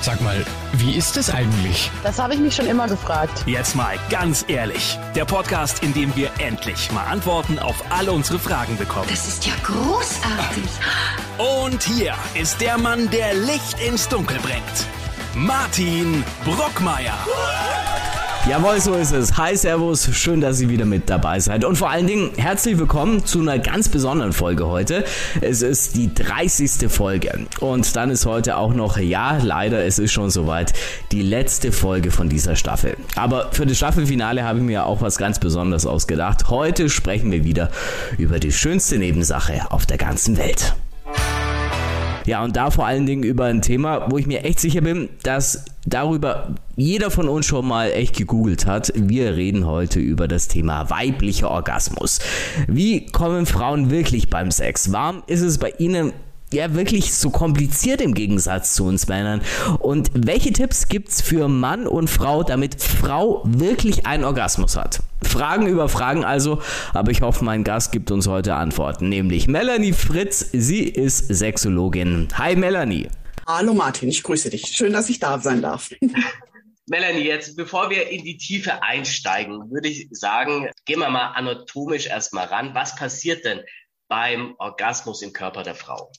Sag mal, wie ist es eigentlich? Das habe ich mich schon immer gefragt. Jetzt mal ganz ehrlich. Der Podcast, in dem wir endlich mal Antworten auf alle unsere Fragen bekommen. Das ist ja großartig. Und hier ist der Mann, der Licht ins Dunkel bringt. Martin Brockmeier. Jawohl, so ist es. Hi, Servus, schön, dass ihr wieder mit dabei seid. Und vor allen Dingen herzlich willkommen zu einer ganz besonderen Folge heute. Es ist die 30. Folge. Und dann ist heute auch noch, ja, leider, es ist schon soweit, die letzte Folge von dieser Staffel. Aber für das Staffelfinale habe ich mir auch was ganz Besonderes ausgedacht. Heute sprechen wir wieder über die schönste Nebensache auf der ganzen Welt. Ja, und da vor allen Dingen über ein Thema, wo ich mir echt sicher bin, dass darüber jeder von uns schon mal echt gegoogelt hat. Wir reden heute über das Thema weiblicher Orgasmus. Wie kommen Frauen wirklich beim Sex? Warum ist es bei ihnen ja wirklich so kompliziert im Gegensatz zu uns Männern? Und welche Tipps gibt's für Mann und Frau, damit Frau wirklich einen Orgasmus hat? Fragen über Fragen also, aber ich hoffe, mein Gast gibt uns heute Antworten, nämlich Melanie Fritz. Sie ist Sexologin. Hi Melanie. Hallo Martin, ich grüße dich. Schön, dass ich da sein darf. Melanie, jetzt bevor wir in die Tiefe einsteigen, würde ich sagen, gehen wir mal anatomisch erstmal ran. Was passiert denn beim Orgasmus im Körper der Frau?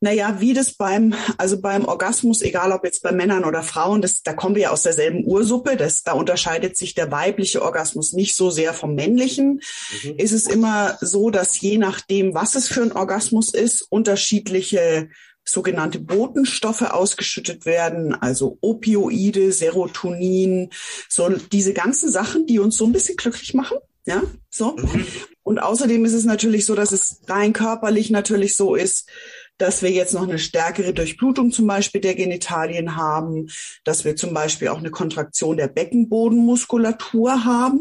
Naja, wie das beim, also beim Orgasmus, egal ob jetzt bei Männern oder Frauen, das, da kommen wir ja aus derselben Ursuppe, das, da unterscheidet sich der weibliche Orgasmus nicht so sehr vom männlichen. Mhm. Ist es immer so, dass je nachdem, was es für ein Orgasmus ist, unterschiedliche sogenannte Botenstoffe ausgeschüttet werden, also Opioide, Serotonin, so diese ganzen Sachen, die uns so ein bisschen glücklich machen. Ja, so. Mhm. Und außerdem ist es natürlich so, dass es rein körperlich natürlich so ist, dass wir jetzt noch eine stärkere Durchblutung zum Beispiel der Genitalien haben, dass wir zum Beispiel auch eine Kontraktion der Beckenbodenmuskulatur haben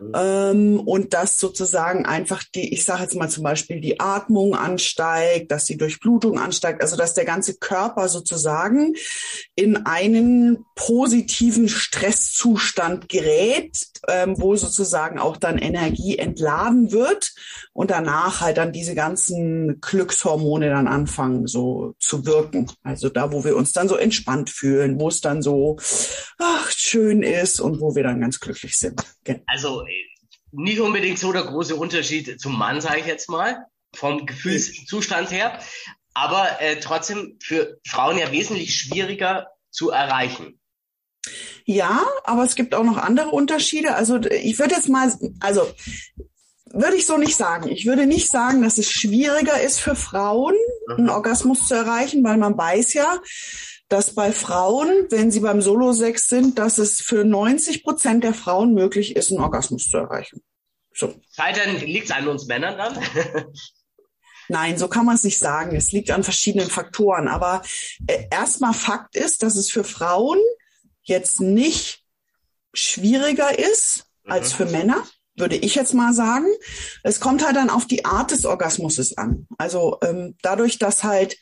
mhm. ähm, und dass sozusagen einfach die, ich sage jetzt mal zum Beispiel die Atmung ansteigt, dass die Durchblutung ansteigt, also dass der ganze Körper sozusagen in einen positiven Stresszustand gerät, ähm, wo sozusagen auch dann Energie entladen wird und danach halt dann diese ganzen Glückshormone dann anfangen so zu wirken. Also da, wo wir uns dann so entspannt fühlen, wo es dann so ach, schön ist und wo wir dann ganz glücklich sind. Genau. Also nicht unbedingt so der große Unterschied zum Mann, sage ich jetzt mal, vom Gefühlszustand her, aber äh, trotzdem für Frauen ja wesentlich schwieriger zu erreichen. Ja, aber es gibt auch noch andere Unterschiede. Also ich würde jetzt mal, also würde ich so nicht sagen. Ich würde nicht sagen, dass es schwieriger ist für Frauen, einen mhm. Orgasmus zu erreichen, weil man weiß ja, dass bei Frauen, wenn sie beim Solo-Sex sind, dass es für 90 Prozent der Frauen möglich ist, einen Orgasmus zu erreichen. So. Scheitern liegt es an uns Männern dann? Nein, so kann man es nicht sagen. Es liegt an verschiedenen Faktoren. Aber äh, erstmal Fakt ist, dass es für Frauen jetzt nicht schwieriger ist mhm. als für Männer würde ich jetzt mal sagen. Es kommt halt dann auf die Art des Orgasmuses an. Also ähm, dadurch, dass halt,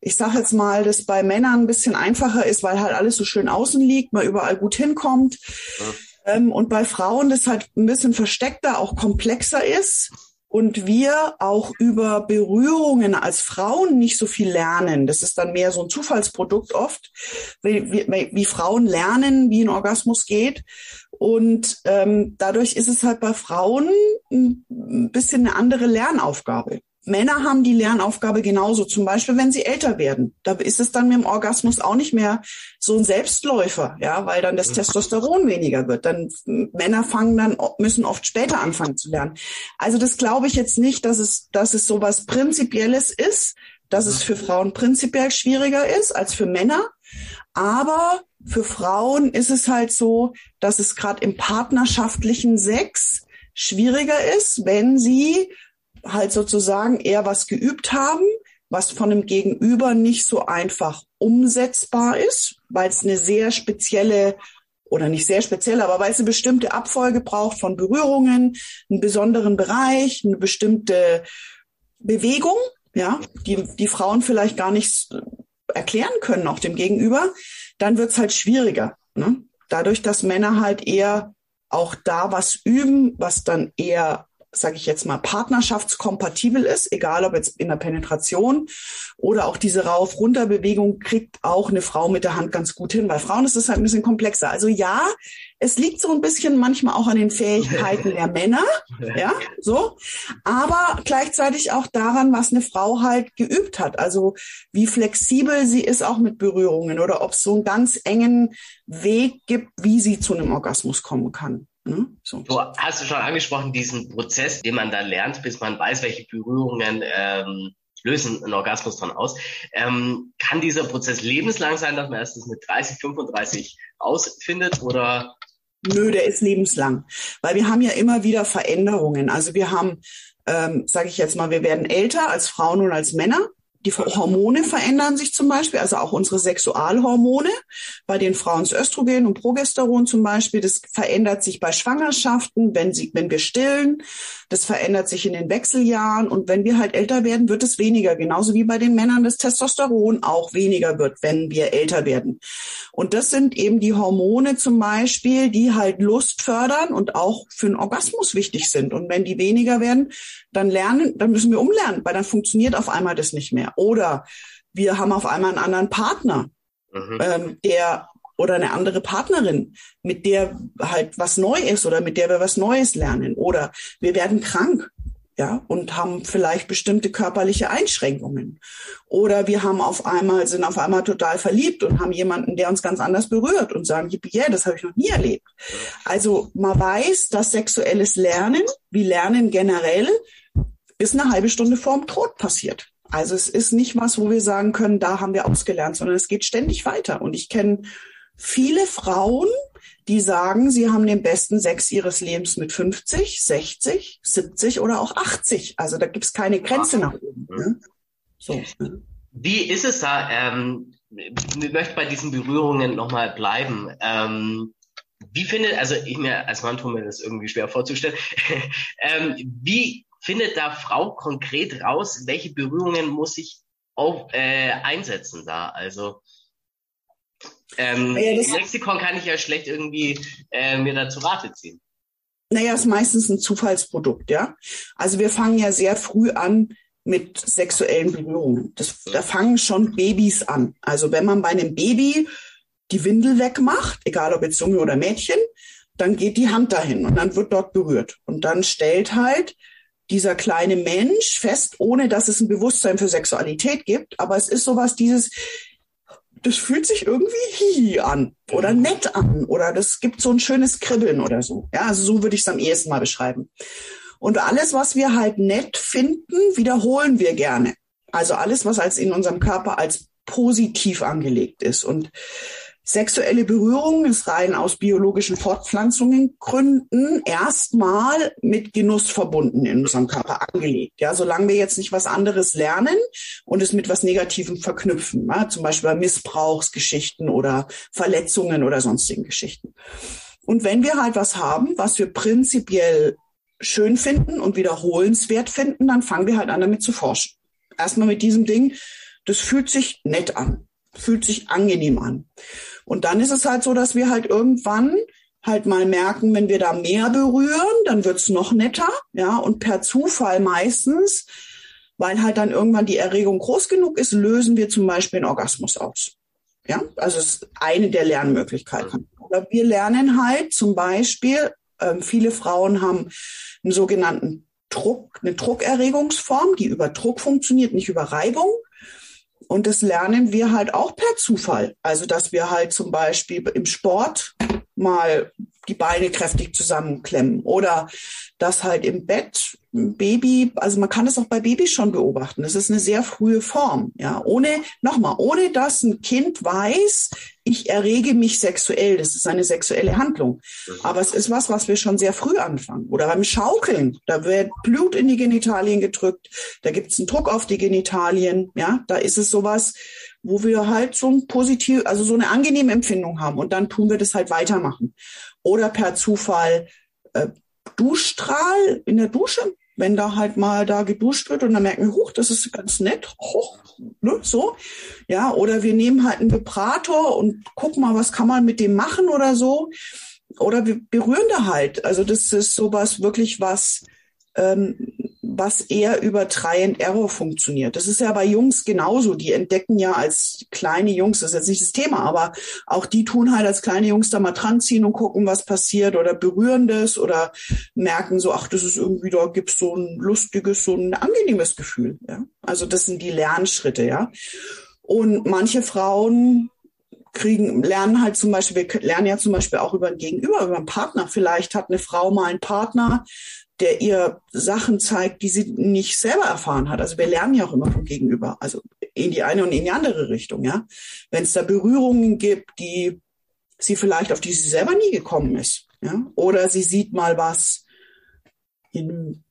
ich sage jetzt mal, das bei Männern ein bisschen einfacher ist, weil halt alles so schön außen liegt, man überall gut hinkommt. Ja. Ähm, und bei Frauen das halt ein bisschen versteckter, auch komplexer ist. Und wir auch über Berührungen als Frauen nicht so viel lernen. Das ist dann mehr so ein Zufallsprodukt oft, wie, wie, wie Frauen lernen, wie ein Orgasmus geht. Und ähm, dadurch ist es halt bei Frauen ein bisschen eine andere Lernaufgabe. Männer haben die Lernaufgabe genauso, zum Beispiel, wenn sie älter werden. Da ist es dann mit dem Orgasmus auch nicht mehr so ein Selbstläufer, ja, weil dann das Testosteron weniger wird. Dann Männer fangen dann, müssen oft später anfangen zu lernen. Also das glaube ich jetzt nicht, dass es, dass es so was Prinzipielles ist, dass es für Frauen prinzipiell schwieriger ist als für Männer. Aber für Frauen ist es halt so, dass es gerade im partnerschaftlichen Sex schwieriger ist, wenn sie halt sozusagen eher was geübt haben, was von dem Gegenüber nicht so einfach umsetzbar ist, weil es eine sehr spezielle oder nicht sehr spezielle, aber weil es eine bestimmte Abfolge braucht von Berührungen, einen besonderen Bereich, eine bestimmte Bewegung, ja, die die Frauen vielleicht gar nicht erklären können auch dem Gegenüber dann wird's halt schwieriger. Ne? Dadurch, dass Männer halt eher auch da was üben, was dann eher sage ich jetzt mal, partnerschaftskompatibel ist, egal ob jetzt in der Penetration oder auch diese Rauf-Runter-Bewegung kriegt auch eine Frau mit der Hand ganz gut hin. Bei Frauen ist es halt ein bisschen komplexer. Also ja, es liegt so ein bisschen manchmal auch an den Fähigkeiten der Männer, ja, so, aber gleichzeitig auch daran, was eine Frau halt geübt hat. Also wie flexibel sie ist auch mit Berührungen oder ob es so einen ganz engen Weg gibt, wie sie zu einem Orgasmus kommen kann. Ne? So. Du hast du schon angesprochen, diesen Prozess, den man dann lernt, bis man weiß, welche Berührungen ähm, lösen einen Orgasmus dann aus. Ähm, kann dieser Prozess lebenslang sein, dass man erst das mit 30, 35 ausfindet oder? Nö, der ist lebenslang, weil wir haben ja immer wieder Veränderungen. Also wir haben, ähm, sage ich jetzt mal, wir werden älter als Frauen und als Männer. Die Hormone verändern sich zum Beispiel, also auch unsere Sexualhormone. Bei den Frauen ist Östrogen und Progesteron zum Beispiel. Das verändert sich bei Schwangerschaften, wenn, sie, wenn wir stillen. Das verändert sich in den Wechseljahren. Und wenn wir halt älter werden, wird es weniger. Genauso wie bei den Männern das Testosteron auch weniger wird, wenn wir älter werden. Und das sind eben die Hormone zum Beispiel, die halt Lust fördern und auch für einen Orgasmus wichtig sind. Und wenn die weniger werden, dann lernen, dann müssen wir umlernen, weil dann funktioniert auf einmal das nicht mehr. Oder wir haben auf einmal einen anderen Partner, mhm. ähm, der oder eine andere Partnerin, mit der halt was neu ist oder mit der wir was Neues lernen. Oder wir werden krank, ja, und haben vielleicht bestimmte körperliche Einschränkungen. Oder wir haben auf einmal, sind auf einmal total verliebt und haben jemanden, der uns ganz anders berührt und sagen, yeah, das habe ich noch nie erlebt. Also man weiß, dass sexuelles Lernen, wie Lernen generell, bis eine halbe Stunde vorm Tod passiert. Also es ist nicht was, wo wir sagen können, da haben wir ausgelernt, sondern es geht ständig weiter. Und ich kenne viele Frauen, die sagen, sie haben den besten Sex ihres Lebens mit 50, 60, 70 oder auch 80. Also da gibt es keine Grenze nach oben. Ne? So. Ne? Wie ist es da? Ähm, ich möchte bei diesen Berührungen nochmal bleiben. Ähm, wie findet, also ich mir als Mann tue mir das irgendwie schwer vorzustellen, ähm, wie findet da Frau konkret raus, welche Berührungen muss ich auf, äh, einsetzen da? Also ähm, ja, Lexikon kann ich ja schlecht irgendwie äh, mir da zu Rate ziehen. Naja, ist meistens ein Zufallsprodukt, ja. Also wir fangen ja sehr früh an mit sexuellen Berührungen. Das, da fangen schon Babys an. Also wenn man bei einem Baby die Windel wegmacht, egal ob jetzt Junge oder Mädchen, dann geht die Hand dahin und dann wird dort berührt. Und dann stellt halt dieser kleine Mensch fest, ohne dass es ein Bewusstsein für Sexualität gibt. Aber es ist sowas, dieses, das fühlt sich irgendwie hihi an oder mhm. nett an oder das gibt so ein schönes Kribbeln oder so. Ja, also so würde ich es am ehesten mal beschreiben. Und alles, was wir halt nett finden, wiederholen wir gerne. Also alles, was als in unserem Körper als positiv angelegt ist. Und Sexuelle Berührung ist rein aus biologischen Fortpflanzungengründen erstmal mit Genuss verbunden in unserem Körper angelegt. Ja, solange wir jetzt nicht was anderes lernen und es mit was Negativem verknüpfen, ja, zum Beispiel bei Missbrauchsgeschichten oder Verletzungen oder sonstigen Geschichten. Und wenn wir halt was haben, was wir prinzipiell schön finden und wiederholenswert finden, dann fangen wir halt an, damit zu forschen. Erstmal mit diesem Ding, das fühlt sich nett an, fühlt sich angenehm an. Und dann ist es halt so, dass wir halt irgendwann halt mal merken, wenn wir da mehr berühren, dann wird's noch netter, ja, und per Zufall meistens, weil halt dann irgendwann die Erregung groß genug ist, lösen wir zum Beispiel einen Orgasmus aus. Ja, also es ist eine der Lernmöglichkeiten. Oder wir lernen halt zum Beispiel, äh, viele Frauen haben einen sogenannten Druck, eine Druckerregungsform, die über Druck funktioniert, nicht über Reibung. Und das lernen wir halt auch per Zufall. Also, dass wir halt zum Beispiel im Sport mal die Beine kräftig zusammenklemmen oder dass halt im Bett ein Baby, also man kann es auch bei Babys schon beobachten. Das ist eine sehr frühe Form, ja. Ohne, nochmal, ohne dass ein Kind weiß, ich errege mich sexuell. Das ist eine sexuelle Handlung. Mhm. Aber es ist was, was wir schon sehr früh anfangen. Oder beim Schaukeln, da wird Blut in die Genitalien gedrückt, da gibt es einen Druck auf die Genitalien, ja. Da ist es sowas, wo wir halt so ein positiv, also so eine angenehme Empfindung haben und dann tun wir das halt weitermachen. Oder per Zufall äh, Duschstrahl in der Dusche, wenn da halt mal da geduscht wird und dann merken wir, huch, das ist ganz nett, hoch, ne, so. Ja, oder wir nehmen halt einen Vibrator und gucken mal, was kann man mit dem machen oder so. Oder wir berühren da halt. Also das ist sowas wirklich was, ähm, was eher über Try and Error funktioniert. Das ist ja bei Jungs genauso. Die entdecken ja als kleine Jungs, das ist jetzt nicht das Thema, aber auch die tun halt als kleine Jungs da mal dran ziehen und gucken, was passiert oder berühren das oder merken so, ach, das ist irgendwie, da gibt's so ein lustiges, so ein angenehmes Gefühl. Ja? Also das sind die Lernschritte, ja. Und manche Frauen kriegen, lernen halt zum Beispiel, wir lernen ja zum Beispiel auch über ein Gegenüber, über einen Partner. Vielleicht hat eine Frau mal einen Partner, der ihr Sachen zeigt, die sie nicht selber erfahren hat. Also wir lernen ja auch immer vom Gegenüber, also in die eine und in die andere Richtung, ja. Wenn es da Berührungen gibt, die sie vielleicht, auf die sie selber nie gekommen ist, ja. Oder sie sieht mal was in,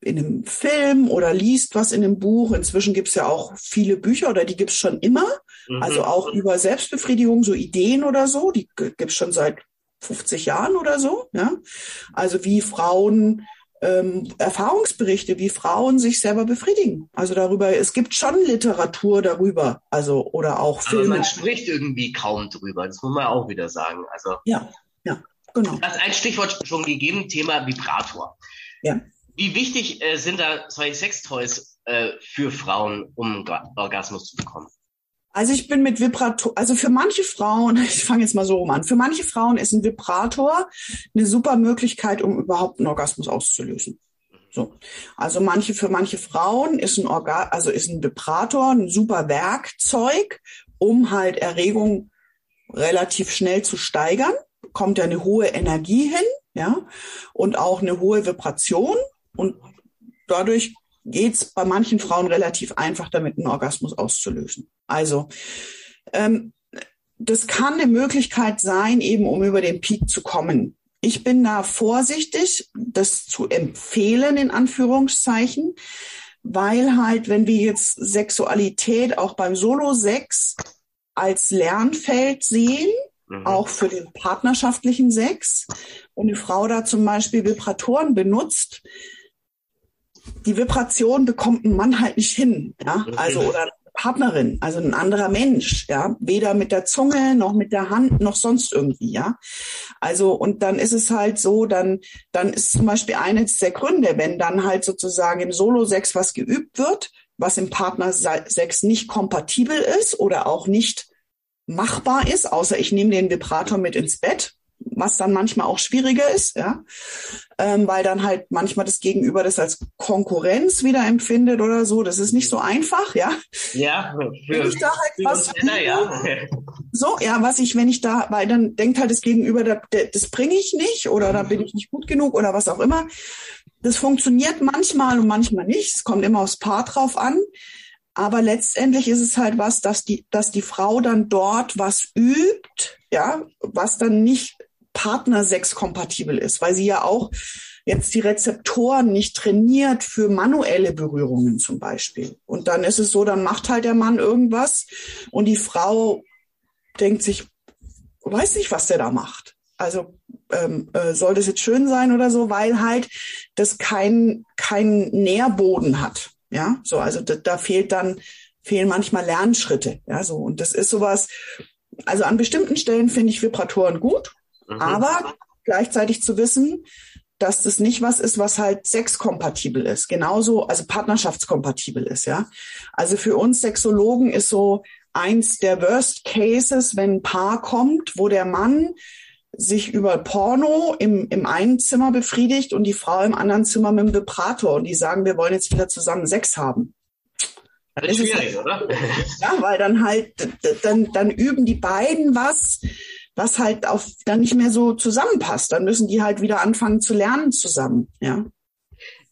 in einem Film oder liest was in einem Buch. Inzwischen gibt es ja auch viele Bücher oder die gibt es schon immer. Mhm. Also auch über Selbstbefriedigung, so Ideen oder so, die gibt es schon seit 50 Jahren oder so. Ja? Also wie Frauen ähm, Erfahrungsberichte, wie Frauen sich selber befriedigen. Also darüber, es gibt schon Literatur darüber, also oder auch Filme. Aber man spricht irgendwie kaum drüber, das muss man auch wieder sagen. Also ja, ja, genau. Das ist ein Stichwort schon gegeben, Thema Vibrator. Ja. Wie wichtig äh, sind da solche Sextoys äh, für Frauen, um Orgasmus zu bekommen? Also ich bin mit Vibrator, also für manche Frauen, ich fange jetzt mal so rum an, für manche Frauen ist ein Vibrator eine super Möglichkeit, um überhaupt einen Orgasmus auszulösen. So. Also manche, für manche Frauen ist ein Orga, also ist ein Vibrator ein super Werkzeug, um halt Erregung relativ schnell zu steigern. Kommt ja eine hohe Energie hin, ja, und auch eine hohe Vibration und dadurch geht's bei manchen Frauen relativ einfach, damit einen Orgasmus auszulösen. Also ähm, das kann eine Möglichkeit sein, eben um über den Peak zu kommen. Ich bin da vorsichtig, das zu empfehlen, in Anführungszeichen, weil halt, wenn wir jetzt Sexualität auch beim Solo-Sex als Lernfeld sehen, mhm. auch für den partnerschaftlichen Sex, und die Frau da zum Beispiel Vibratoren benutzt, die Vibration bekommt ein Mann halt nicht hin, ja, also oder Partnerin, also ein anderer Mensch, ja, weder mit der Zunge noch mit der Hand noch sonst irgendwie, ja. Also und dann ist es halt so, dann dann ist zum Beispiel eines der Gründe, wenn dann halt sozusagen im Solo-Sex was geübt wird, was im Partner-Sex nicht kompatibel ist oder auch nicht machbar ist, außer ich nehme den Vibrator mit ins Bett, was dann manchmal auch schwieriger ist, ja, ähm, weil dann halt manchmal das Gegenüber das als Konkurrenz wieder empfindet oder so. Das ist nicht so einfach, ja. Ja, für, wenn ich da halt was Männer, ja. so, ja, was ich, wenn ich da, weil dann denkt halt das Gegenüber, das, das bringe ich nicht oder da bin ich nicht gut genug oder was auch immer. Das funktioniert manchmal und manchmal nicht. Es kommt immer aufs Paar drauf an. Aber letztendlich ist es halt was, dass die, dass die Frau dann dort was übt, ja, was dann nicht Partnersex-kompatibel ist, weil sie ja auch jetzt die Rezeptoren nicht trainiert für manuelle Berührungen zum Beispiel. Und dann ist es so, dann macht halt der Mann irgendwas und die Frau denkt sich, weiß nicht, was der da macht. Also ähm, äh, soll das jetzt schön sein oder so, weil halt das kein kein Nährboden hat. Ja, so also da, da fehlt dann fehlen manchmal Lernschritte. Ja, so und das ist sowas. Also an bestimmten Stellen finde ich Vibratoren gut, Mhm. Aber gleichzeitig zu wissen, dass das nicht was ist, was halt sexkompatibel ist. Genauso, also partnerschaftskompatibel ist, ja. Also für uns Sexologen ist so eins der Worst Cases, wenn ein Paar kommt, wo der Mann sich über Porno im, im einen Zimmer befriedigt und die Frau im anderen Zimmer mit dem Vibrator und die sagen, wir wollen jetzt wieder zusammen Sex haben. Das ist schwierig, oder? Ja, weil dann halt, dann, dann üben die beiden was, was halt auf dann nicht mehr so zusammenpasst. Dann müssen die halt wieder anfangen zu lernen zusammen, ja.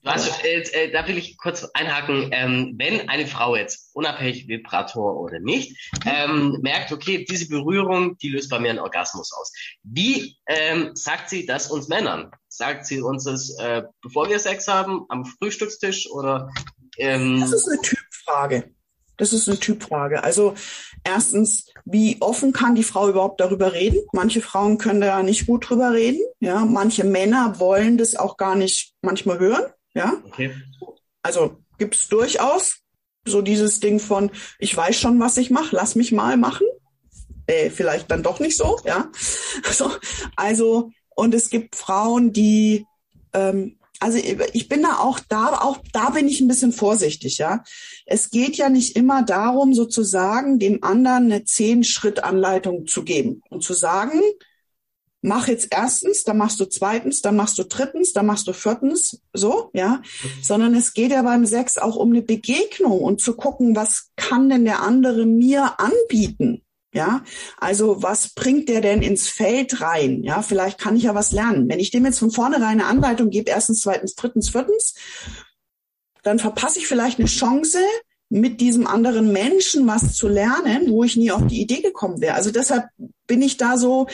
Was, äh, äh, da will ich kurz einhaken. Ähm, wenn eine Frau jetzt, unabhängig Vibrator oder nicht, ähm, merkt, okay, diese Berührung, die löst bei mir einen Orgasmus aus. Wie ähm, sagt sie das uns Männern? Sagt sie uns das, äh, bevor wir Sex haben, am Frühstückstisch oder? Ähm, das ist eine Typfrage. Das ist eine Typfrage. Also erstens, wie offen kann die Frau überhaupt darüber reden? Manche Frauen können da nicht gut drüber reden. Ja, manche Männer wollen das auch gar nicht manchmal hören. Ja, okay. also gibt es durchaus so dieses Ding von, ich weiß schon, was ich mache, lass mich mal machen. Äh, vielleicht dann doch nicht so. Ja, so, also und es gibt Frauen, die ähm, also ich bin da auch da, auch da bin ich ein bisschen vorsichtig, ja. Es geht ja nicht immer darum, sozusagen dem anderen eine Zehn-Schritt-Anleitung zu geben und zu sagen, mach jetzt erstens, dann machst du zweitens, dann machst du drittens, dann machst du viertens, so, ja. Sondern es geht ja beim Sex auch um eine Begegnung und zu gucken, was kann denn der andere mir anbieten? Ja, also was bringt der denn ins Feld rein? Ja, vielleicht kann ich ja was lernen. Wenn ich dem jetzt von vornherein eine Anleitung gebe, erstens, zweitens, drittens, viertens, dann verpasse ich vielleicht eine Chance, mit diesem anderen Menschen was zu lernen, wo ich nie auf die Idee gekommen wäre. Also deshalb bin ich da so,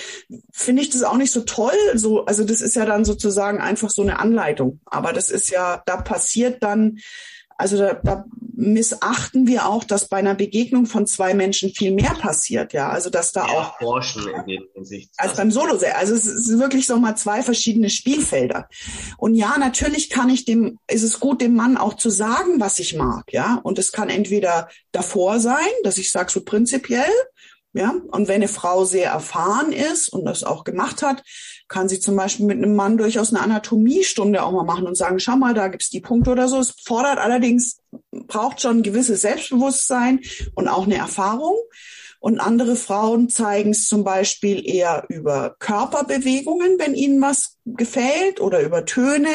finde ich das auch nicht so toll. So, also das ist ja dann sozusagen einfach so eine Anleitung. Aber das ist ja, da passiert dann also da, da missachten wir auch, dass bei einer Begegnung von zwei Menschen viel mehr passiert, ja. Also dass da ja, auch forschen in dem Hinsicht. als beim Solo. Also es ist wirklich so mal zwei verschiedene Spielfelder. Und ja, natürlich kann ich dem, ist es gut, dem Mann auch zu sagen, was ich mag, ja. Und es kann entweder davor sein, dass ich sage so prinzipiell, ja, und wenn eine Frau sehr erfahren ist und das auch gemacht hat, kann sie zum Beispiel mit einem Mann durchaus eine Anatomiestunde auch mal machen und sagen, schau mal, da gibt's die Punkte oder so. Es fordert allerdings, braucht schon ein gewisses Selbstbewusstsein und auch eine Erfahrung. Und andere Frauen zeigen es zum Beispiel eher über Körperbewegungen, wenn ihnen was gefällt oder über Töne.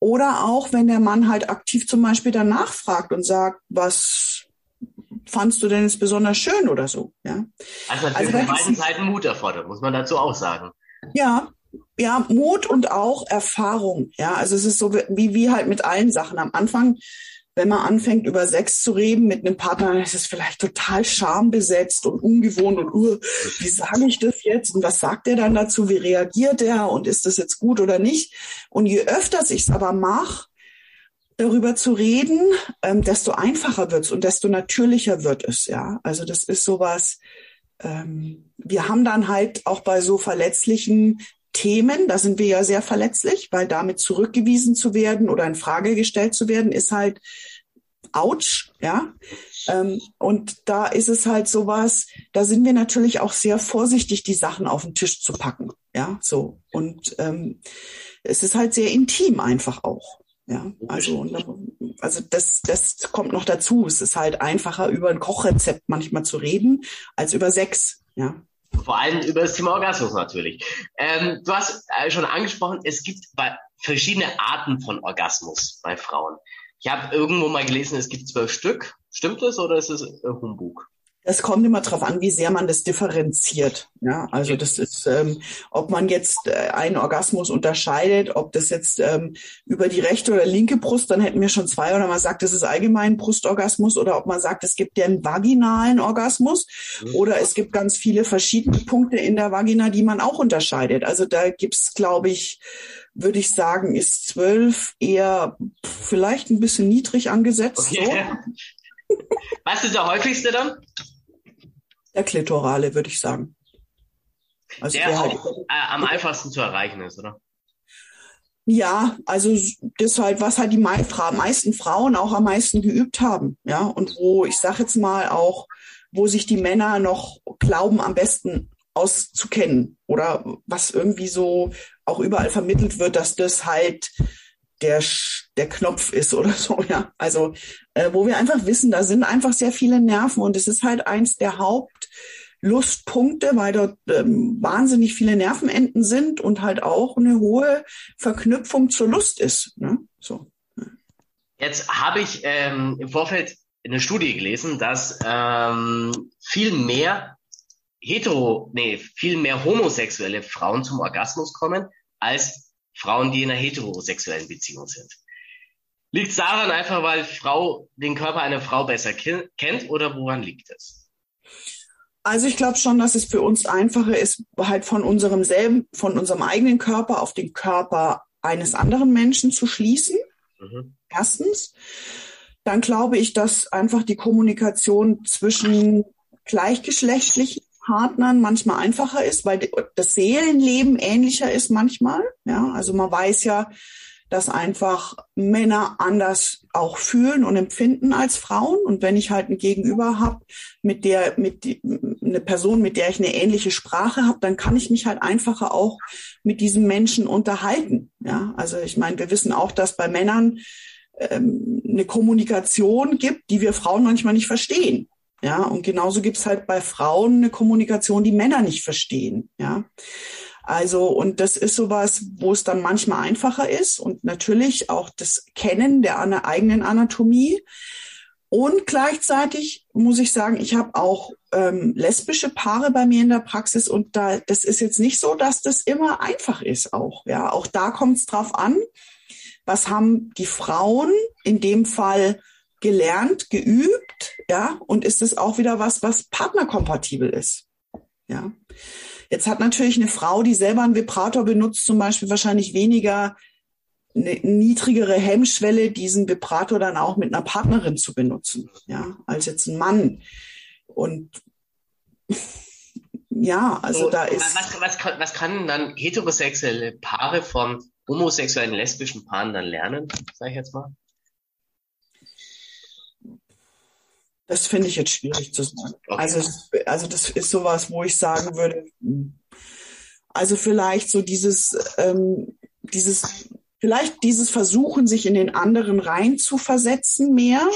Oder auch, wenn der Mann halt aktiv zum Beispiel danach fragt und sagt, was fandst du denn jetzt besonders schön oder so? Ja. Also also, von beiden Seiten Mut erfordert, muss man dazu auch sagen. Ja, ja, Mut und auch Erfahrung. Ja, also es ist so wie, wie halt mit allen Sachen. Am Anfang, wenn man anfängt, über Sex zu reden mit einem Partner, dann ist es vielleicht total schambesetzt und ungewohnt und uh, wie sage ich das jetzt? Und was sagt er dann dazu? Wie reagiert er? Und ist das jetzt gut oder nicht? Und je öfter ich es aber mache, darüber zu reden, ähm, desto einfacher wird's und desto natürlicher wird es, ja. Also das ist sowas, ähm, wir haben dann halt auch bei so verletzlichen Themen, da sind wir ja sehr verletzlich, weil damit zurückgewiesen zu werden oder in Frage gestellt zu werden, ist halt ouch, ja. Ähm, und da ist es halt sowas, da sind wir natürlich auch sehr vorsichtig, die Sachen auf den Tisch zu packen, ja, so. Und ähm, es ist halt sehr intim einfach auch. Ja, also, also das, das kommt noch dazu. Es ist halt einfacher, über ein Kochrezept manchmal zu reden, als über Sex. Ja. Vor allem über das Thema Orgasmus natürlich. Ähm, du hast äh, schon angesprochen, es gibt verschiedene Arten von Orgasmus bei Frauen. Ich habe irgendwo mal gelesen, es gibt zwölf Stück. Stimmt das oder ist es äh, Humbug? Es kommt immer darauf an, wie sehr man das differenziert. Ja, also das ist, ähm, ob man jetzt äh, einen Orgasmus unterscheidet, ob das jetzt ähm, über die rechte oder linke Brust, dann hätten wir schon zwei, oder man sagt, das ist allgemein Brustorgasmus, oder ob man sagt, es gibt den vaginalen Orgasmus, mhm. oder es gibt ganz viele verschiedene Punkte in der Vagina, die man auch unterscheidet. Also da gibt's, glaube ich, würde ich sagen, ist zwölf eher vielleicht ein bisschen niedrig angesetzt. Okay. So. Was ist der häufigste dann? der Klitorale, würde ich sagen. Also der, der halt, äh, am einfachsten zu erreichen ist, oder? Ja, also das halt, was halt die meisten Frauen auch am meisten geübt haben, ja, und wo ich sage jetzt mal auch, wo sich die Männer noch glauben, am besten auszukennen oder was irgendwie so auch überall vermittelt wird, dass das halt der der Knopf ist oder so, ja. Also äh, wo wir einfach wissen, da sind einfach sehr viele Nerven und es ist halt eins der Hauptlustpunkte, weil dort ähm, wahnsinnig viele Nervenenden sind und halt auch eine hohe Verknüpfung zur Lust ist. Ne? So. Jetzt habe ich ähm, im Vorfeld eine Studie gelesen, dass ähm, viel mehr hetero, nee, viel mehr homosexuelle Frauen zum Orgasmus kommen als Frauen, die in einer heterosexuellen Beziehung sind. Liegt es daran einfach, weil Frau den Körper einer Frau besser kennt oder woran liegt es? Also ich glaube schon, dass es für uns einfacher ist, halt von unserem selben, von unserem eigenen Körper auf den Körper eines anderen Menschen zu schließen. Mhm. Erstens. Dann glaube ich, dass einfach die Kommunikation zwischen gleichgeschlechtlichen Partnern manchmal einfacher ist, weil das Seelenleben ähnlicher ist manchmal. Ja, also man weiß ja, dass einfach Männer anders auch fühlen und empfinden als Frauen. Und wenn ich halt ein Gegenüber habe, mit der, mit die, eine Person, mit der ich eine ähnliche Sprache habe, dann kann ich mich halt einfacher auch mit diesem Menschen unterhalten. Ja, also ich meine, wir wissen auch, dass bei Männern ähm, eine Kommunikation gibt, die wir Frauen manchmal nicht verstehen. Ja, und genauso gibt's halt bei Frauen eine Kommunikation, die Männer nicht verstehen. Ja. Also, und das ist sowas, wo es dann manchmal einfacher ist und natürlich auch das Kennen der eigenen Anatomie. Und gleichzeitig muss ich sagen, ich habe auch ähm, lesbische Paare bei mir in der Praxis und da das ist jetzt nicht so, dass das immer einfach ist auch. Ja, auch da kommt es drauf an, was haben die Frauen in dem Fall gelernt, geübt, ja, und ist es auch wieder was, was partnerkompatibel ist, ja. Jetzt hat natürlich eine Frau, die selber einen Vibrator benutzt, zum Beispiel wahrscheinlich weniger eine niedrigere Hemmschwelle, diesen Vibrator dann auch mit einer Partnerin zu benutzen, ja, als jetzt ein Mann. Und ja, also so, da ist. Was, was, was kann dann heterosexuelle Paare von homosexuellen lesbischen Paaren dann lernen, sage ich jetzt mal? Das finde ich jetzt schwierig zu sagen. Okay. Also, also das ist sowas, wo ich sagen würde, also vielleicht so dieses, ähm, dieses, vielleicht dieses Versuchen, sich in den anderen rein zu versetzen mehr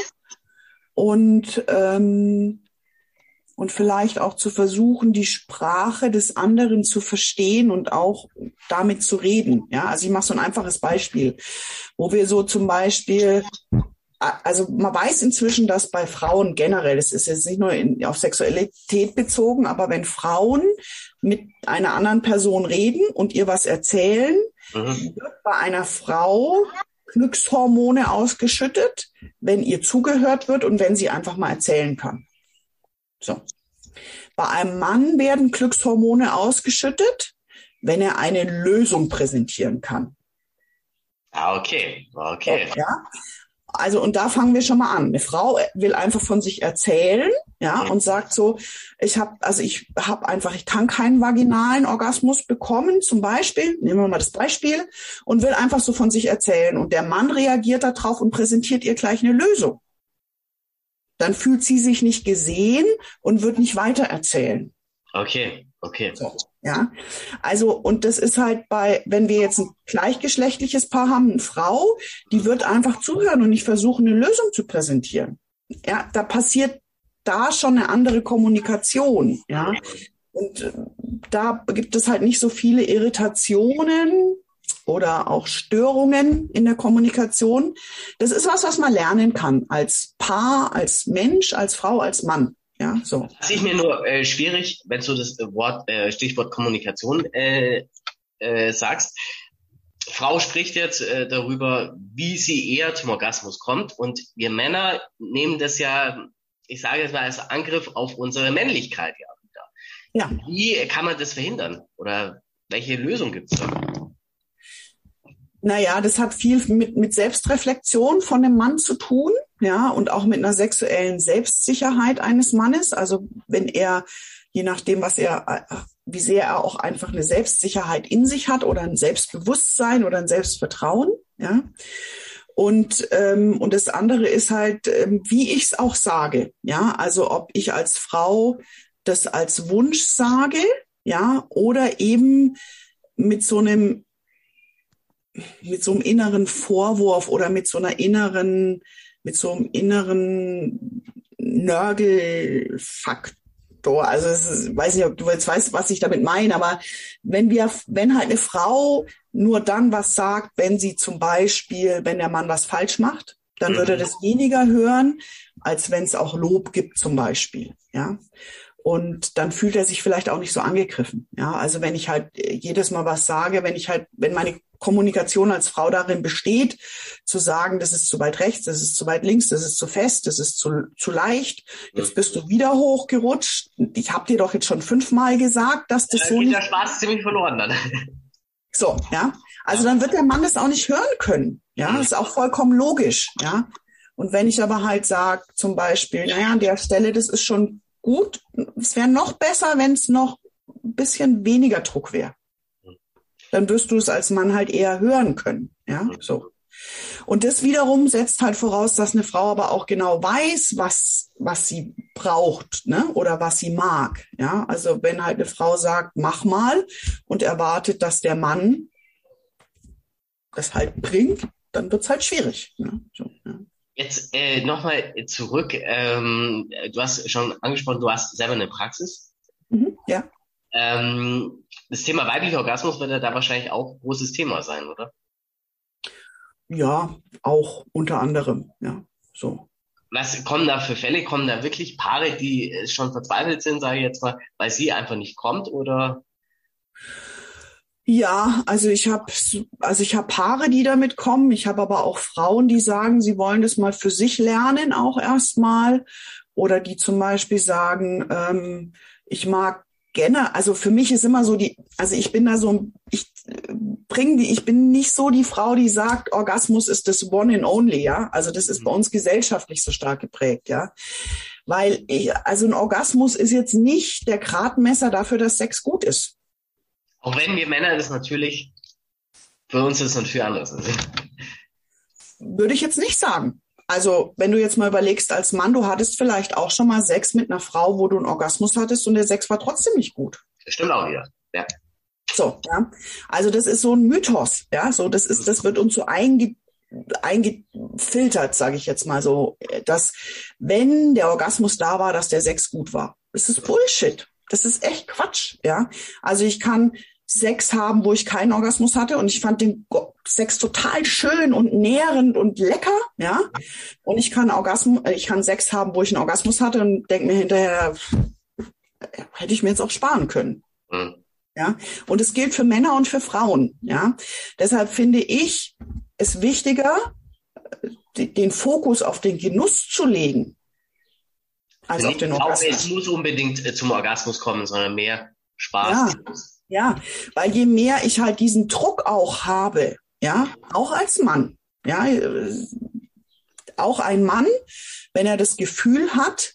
und ähm, und vielleicht auch zu versuchen, die Sprache des anderen zu verstehen und auch damit zu reden. Ja, also ich mache so ein einfaches Beispiel, wo wir so zum Beispiel also man weiß inzwischen, dass bei Frauen generell, es ist jetzt nicht nur in, auf Sexualität bezogen, aber wenn Frauen mit einer anderen Person reden und ihr was erzählen, mhm. wird bei einer Frau Glückshormone ausgeschüttet, wenn ihr zugehört wird und wenn sie einfach mal erzählen kann. So. Bei einem Mann werden Glückshormone ausgeschüttet, wenn er eine Lösung präsentieren kann. Ah, okay, okay. Ja, also und da fangen wir schon mal an. Eine Frau will einfach von sich erzählen, ja, und sagt so, ich habe, also ich habe einfach, ich kann keinen vaginalen Orgasmus bekommen, zum Beispiel, nehmen wir mal das Beispiel, und will einfach so von sich erzählen. Und der Mann reagiert darauf und präsentiert ihr gleich eine Lösung. Dann fühlt sie sich nicht gesehen und wird nicht weiter erzählen. Okay, okay. So. Ja, also und das ist halt bei, wenn wir jetzt ein gleichgeschlechtliches Paar haben, eine Frau, die wird einfach zuhören und nicht versuchen, eine Lösung zu präsentieren. Ja, da passiert da schon eine andere Kommunikation. Ja, und äh, da gibt es halt nicht so viele Irritationen oder auch Störungen in der Kommunikation. Das ist was, was man lernen kann als Paar, als Mensch, als Frau, als Mann. Ja, so. Das ist mir nur äh, schwierig, wenn du das Wort, äh, Stichwort Kommunikation äh, äh, sagst. Frau spricht jetzt äh, darüber, wie sie eher zum Orgasmus kommt und wir Männer nehmen das ja, ich sage jetzt mal als Angriff auf unsere Männlichkeit ja wieder. Ja. Wie kann man das verhindern oder welche Lösung gibt es da? Naja, das hat viel mit, mit Selbstreflexion von dem Mann zu tun, ja, und auch mit einer sexuellen Selbstsicherheit eines Mannes. Also wenn er, je nachdem, was er, wie sehr er auch einfach eine Selbstsicherheit in sich hat oder ein Selbstbewusstsein oder ein Selbstvertrauen, ja. Und, ähm, und das andere ist halt, ähm, wie ich es auch sage, ja, also ob ich als Frau das als Wunsch sage, ja, oder eben mit so einem mit so einem inneren Vorwurf oder mit so einer inneren, mit so einem inneren Nörgelfaktor. Also es ist, weiß nicht, ob du jetzt weißt, was ich damit meine, aber wenn wir, wenn halt eine Frau nur dann was sagt, wenn sie zum Beispiel, wenn der Mann was falsch macht, dann würde er mhm. das weniger hören, als wenn es auch Lob gibt zum Beispiel. Ja. Und dann fühlt er sich vielleicht auch nicht so angegriffen. Ja, also wenn ich halt jedes Mal was sage, wenn ich halt, wenn meine Kommunikation als Frau darin besteht, zu sagen, das ist zu weit rechts, das ist zu weit links, das ist zu fest, das ist zu, zu leicht. Jetzt bist du wieder hochgerutscht. Ich habe dir doch jetzt schon fünfmal gesagt, dass das äh, so nicht. Der Spaß ziemlich verloren dann. So, ja. Also dann wird der Mann das auch nicht hören können. Ja, das ist auch vollkommen logisch. Ja. Und wenn ich aber halt sage, zum Beispiel, naja, an der Stelle, das ist schon gut. Es wäre noch besser, wenn es noch ein bisschen weniger Druck wäre. Dann wirst du es als Mann halt eher hören können. Ja, so. Und das wiederum setzt halt voraus, dass eine Frau aber auch genau weiß, was, was sie braucht, ne? Oder was sie mag. Ja, also wenn halt eine Frau sagt, mach mal und erwartet, dass der Mann das halt bringt, dann wird's halt schwierig. Ne? So, ja. Jetzt äh, nochmal zurück. Ähm, du hast schon angesprochen, du hast selber eine Praxis. Mhm, ja. Ähm, das Thema weiblicher Orgasmus wird ja da wahrscheinlich auch großes Thema sein, oder? Ja, auch unter anderem, ja, so. Was kommen da für Fälle? Kommen da wirklich Paare, die schon verzweifelt sind, sage ich jetzt mal, weil sie einfach nicht kommt, oder? Ja, also ich habe also ich habe Paare, die damit kommen. Ich habe aber auch Frauen, die sagen, sie wollen das mal für sich lernen, auch erstmal. Oder die zum Beispiel sagen, ähm, ich mag gerne, also für mich ist immer so die, also ich bin da so, ich bringe die, ich bin nicht so die Frau, die sagt, Orgasmus ist das One and Only, ja. Also das ist bei uns gesellschaftlich so stark geprägt, ja. Weil ich, also ein Orgasmus ist jetzt nicht der Gradmesser dafür, dass Sex gut ist. Auch wenn wir Männer das natürlich, für uns ist es natürlich anders. Würde ich jetzt nicht sagen. Also, wenn du jetzt mal überlegst, als Mann, du hattest vielleicht auch schon mal Sex mit einer Frau, wo du einen Orgasmus hattest und der Sex war trotzdem nicht gut. Das stimmt auch wieder, ja. So, ja. Also, das ist so ein Mythos, ja. So, das ist, das wird uns so einge eingefiltert, sage ich jetzt mal so, dass wenn der Orgasmus da war, dass der Sex gut war. Das ist Bullshit. Das ist echt Quatsch, ja. Also ich kann Sex haben, wo ich keinen Orgasmus hatte und ich fand den Sex total schön und nährend und lecker, ja. Und ich kann Orgasmus, äh, ich kann Sex haben, wo ich einen Orgasmus hatte und denke mir hinterher, hätte ich mir jetzt auch sparen können. Mhm. Ja, und es gilt für Männer und für Frauen, ja. Deshalb finde ich es wichtiger, den Fokus auf den Genuss zu legen, als auf den Orgasmus. Auch es muss unbedingt äh, zum Orgasmus kommen, sondern mehr Spaß. Ja. Ja, weil je mehr ich halt diesen Druck auch habe, ja, auch als Mann, ja, auch ein Mann, wenn er das Gefühl hat,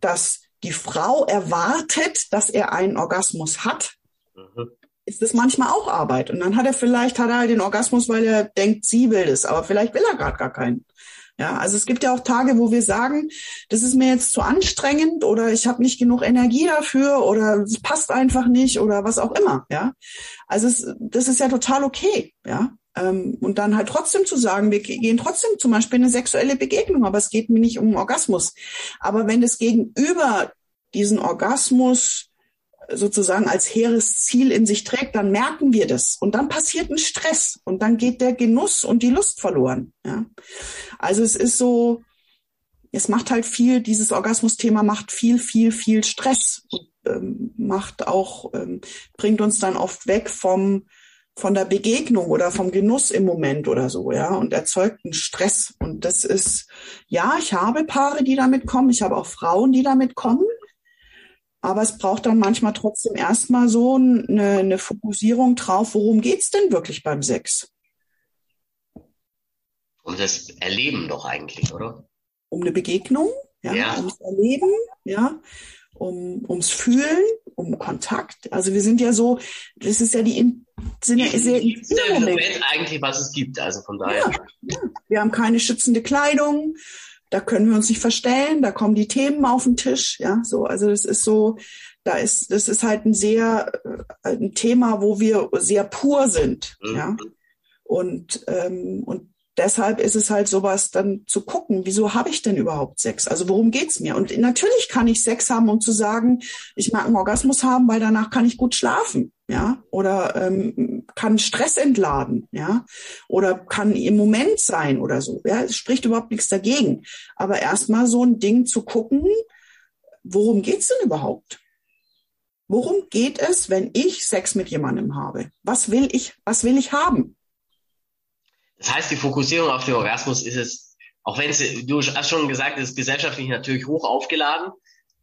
dass die Frau erwartet, dass er einen Orgasmus hat, mhm. ist das manchmal auch Arbeit. Und dann hat er vielleicht, hat er halt den Orgasmus, weil er denkt, sie will es, aber vielleicht will er gerade gar keinen. Ja, also es gibt ja auch Tage, wo wir sagen, das ist mir jetzt zu anstrengend oder ich habe nicht genug Energie dafür oder es passt einfach nicht oder was auch immer. Ja, also es, das ist ja total okay. Ja, ähm, und dann halt trotzdem zu sagen, wir gehen trotzdem zum Beispiel eine sexuelle Begegnung, aber es geht mir nicht um Orgasmus. Aber wenn das Gegenüber diesen Orgasmus sozusagen als hehres Ziel in sich trägt, dann merken wir das. Und dann passiert ein Stress und dann geht der Genuss und die Lust verloren. Ja. Also es ist so, es macht halt viel, dieses Orgasmus-Thema macht viel, viel, viel Stress und ähm, macht auch, ähm, bringt uns dann oft weg vom, von der Begegnung oder vom Genuss im Moment oder so, ja, und erzeugt einen Stress. Und das ist, ja, ich habe Paare, die damit kommen, ich habe auch Frauen, die damit kommen. Aber es braucht dann manchmal trotzdem erstmal so eine, eine Fokussierung drauf, worum geht's denn wirklich beim Sex? Um das Erleben doch eigentlich, oder? Um eine Begegnung, ja, ja. ums Erleben, ja, um, ums Fühlen, um Kontakt. Also wir sind ja so, das ist ja die sind ja sehr der Moment eigentlich, was es gibt. Also von daher. Ja, ja. Wir haben keine schützende Kleidung, da können wir uns nicht verstellen, da kommen die Themen auf den Tisch, ja, so, also das ist so, da ist, das ist halt ein sehr, äh, ein Thema, wo wir sehr pur sind, mhm. ja, und, ähm, und deshalb ist es halt sowas dann zu gucken, wieso habe ich denn überhaupt Sex? Also worum geht's mir? Und natürlich kann ich Sex haben, um zu sagen, ich mag einen Orgasmus haben, weil danach kann ich gut schlafen, ja, oder ähm, kann Stress entladen, ja, oder kann im Moment sein oder so. Ja, es spricht überhaupt nichts dagegen. Aber erstmal so ein Ding zu gucken, worum geht's denn überhaupt? Worum geht es, wenn ich Sex mit jemandem habe? Was will ich, was will ich haben? Das heißt, die Fokussierung auf den Orgasmus ist es, auch wenn es, du hast schon gesagt, es ist gesellschaftlich natürlich hoch aufgeladen.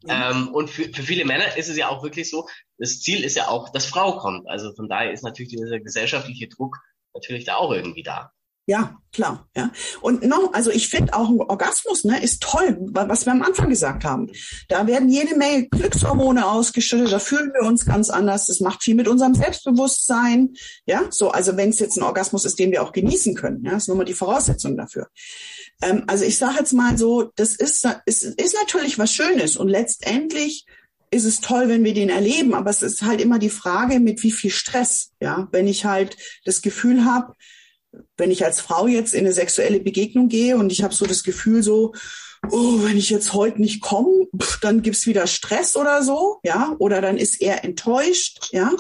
Ja. Ähm, und für, für viele Männer ist es ja auch wirklich so, das Ziel ist ja auch, dass Frau kommt. Also von daher ist natürlich dieser gesellschaftliche Druck natürlich da auch irgendwie da. Ja, klar, ja. Und noch, also ich finde auch ein Orgasmus, ne, ist toll, was wir am Anfang gesagt haben. Da werden jede Menge Glückshormone ausgeschüttet, da fühlen wir uns ganz anders. Das macht viel mit unserem Selbstbewusstsein, ja. So, also wenn es jetzt ein Orgasmus ist, den wir auch genießen können, ja, ist nur mal die Voraussetzung dafür. Ähm, also ich sage jetzt mal so, das ist, ist, ist natürlich was Schönes und letztendlich ist es toll, wenn wir den erleben, aber es ist halt immer die Frage, mit wie viel Stress, ja. Wenn ich halt das Gefühl habe, wenn ich als Frau jetzt in eine sexuelle Begegnung gehe und ich habe so das Gefühl so, oh, wenn ich jetzt heute nicht komme, dann gibt's wieder Stress oder so, ja, oder dann ist er enttäuscht, ja,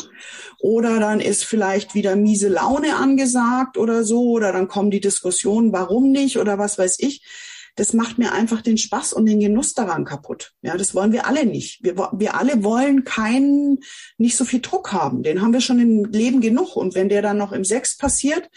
oder dann ist vielleicht wieder miese Laune angesagt oder so, oder dann kommen die Diskussionen, warum nicht oder was weiß ich. Das macht mir einfach den Spaß und den Genuss daran kaputt. Ja, das wollen wir alle nicht. Wir, wir alle wollen keinen, nicht so viel Druck haben. Den haben wir schon im Leben genug. Und wenn der dann noch im Sex passiert,